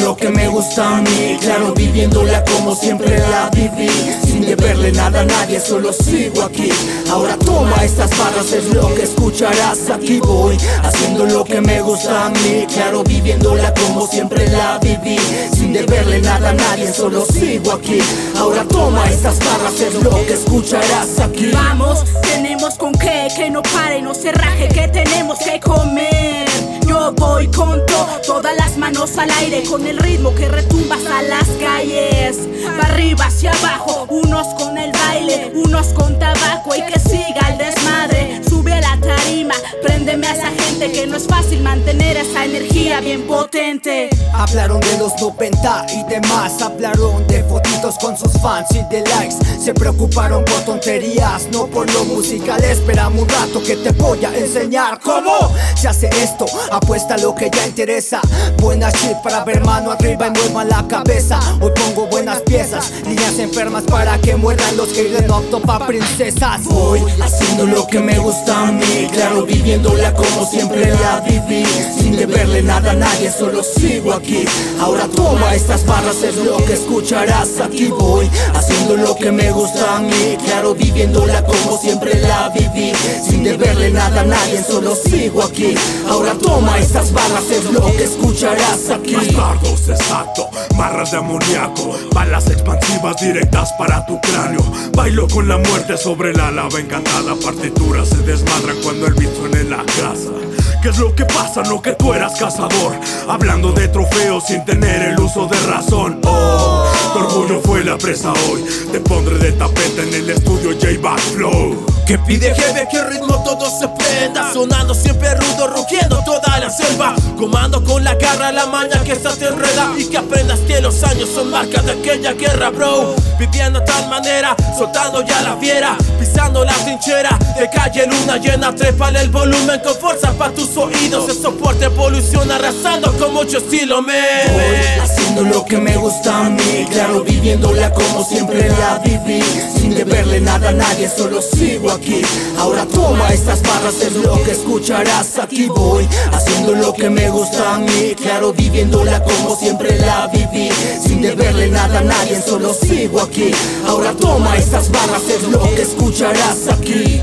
Lo que me gusta a mí. Claro, viviéndola como siempre la viví. Sin deberle nada a nadie, solo sigo aquí. Ahora toma estas barras, es lo que escucharás. Aquí voy, haciendo lo que me gusta a mí. Claro, viviéndola como siempre la viví. Sin deberle nada a nadie, solo sigo aquí. Ahora toma estas barras, es lo que escucharás aquí. Vamos, tenemos con qué, que no pare, todas las manos al aire, con el ritmo que retumba hasta las calles. Va arriba hacia abajo, unos con el baile, unos con tabaco y que siga el desmadre. Que no es fácil mantener esa energía bien potente. Hablaron de los 90 y demás Hablaron de fotitos con sus fans y de likes. Se preocuparon por tonterías, no por lo musical. Esperamos un rato que te voy a enseñar cómo se hace esto. Apuesta lo que ya interesa. Buena shit para ver mano arriba y muevan la cabeza. Hoy pongo buenas piezas, líneas enfermas para que muerdan los que no opto pa' princesas. Voy haciendo lo que me gusta a mí Claro, viviéndola como siempre la viví. Sin deberle nada a nadie, solo sigo aquí. Ahora toma estas barras, es lo que escucharás. Aquí voy, haciendo lo que me gusta a mí. Claro, viviéndola como siempre la viví. Sin deberle nada a nadie, solo sigo aquí. Ahora toma estas barras, es lo que escucharás aquí. Bastardos, exacto, barras de amoníaco. Balas expansivas directas para tu cráneo. Bailo con la muerte sobre la lava encantada Partituras se desmadran cuando el beat en la ¿Qué es lo que pasa? No que tú eras cazador. Hablando de trofeos sin tener el uso de razón. Oh, tu orgullo fue la presa hoy. Te pondré de tapete en el estudio J-Back Flow Que pide jefe que ritmo todo se prenda. Sonando siempre rudo, rugiendo toda Comando con la garra la maña que esta te enreda. Y que aprendas que los años son marcas de aquella guerra, bro. Viviendo tal manera, soltando ya la fiera Pisando la trinchera de calle luna llena Trépale el volumen con fuerza pa' tus oídos. El soporte evoluciona arrasando con mucho estilo, Voy haciendo lo que me gusta a mí. Claro, viviéndola como siempre la viví. Sin deberle nada a nadie, solo sigo aquí. Ahora toma estas barras, es lo que escucharás. Aquí voy, haciendo lo que me gusta a mí. Claro, viviéndola como siempre la viví. Sin deberle nada a nadie, solo sigo aquí. Ahora toma estas barras, es lo que escucharás aquí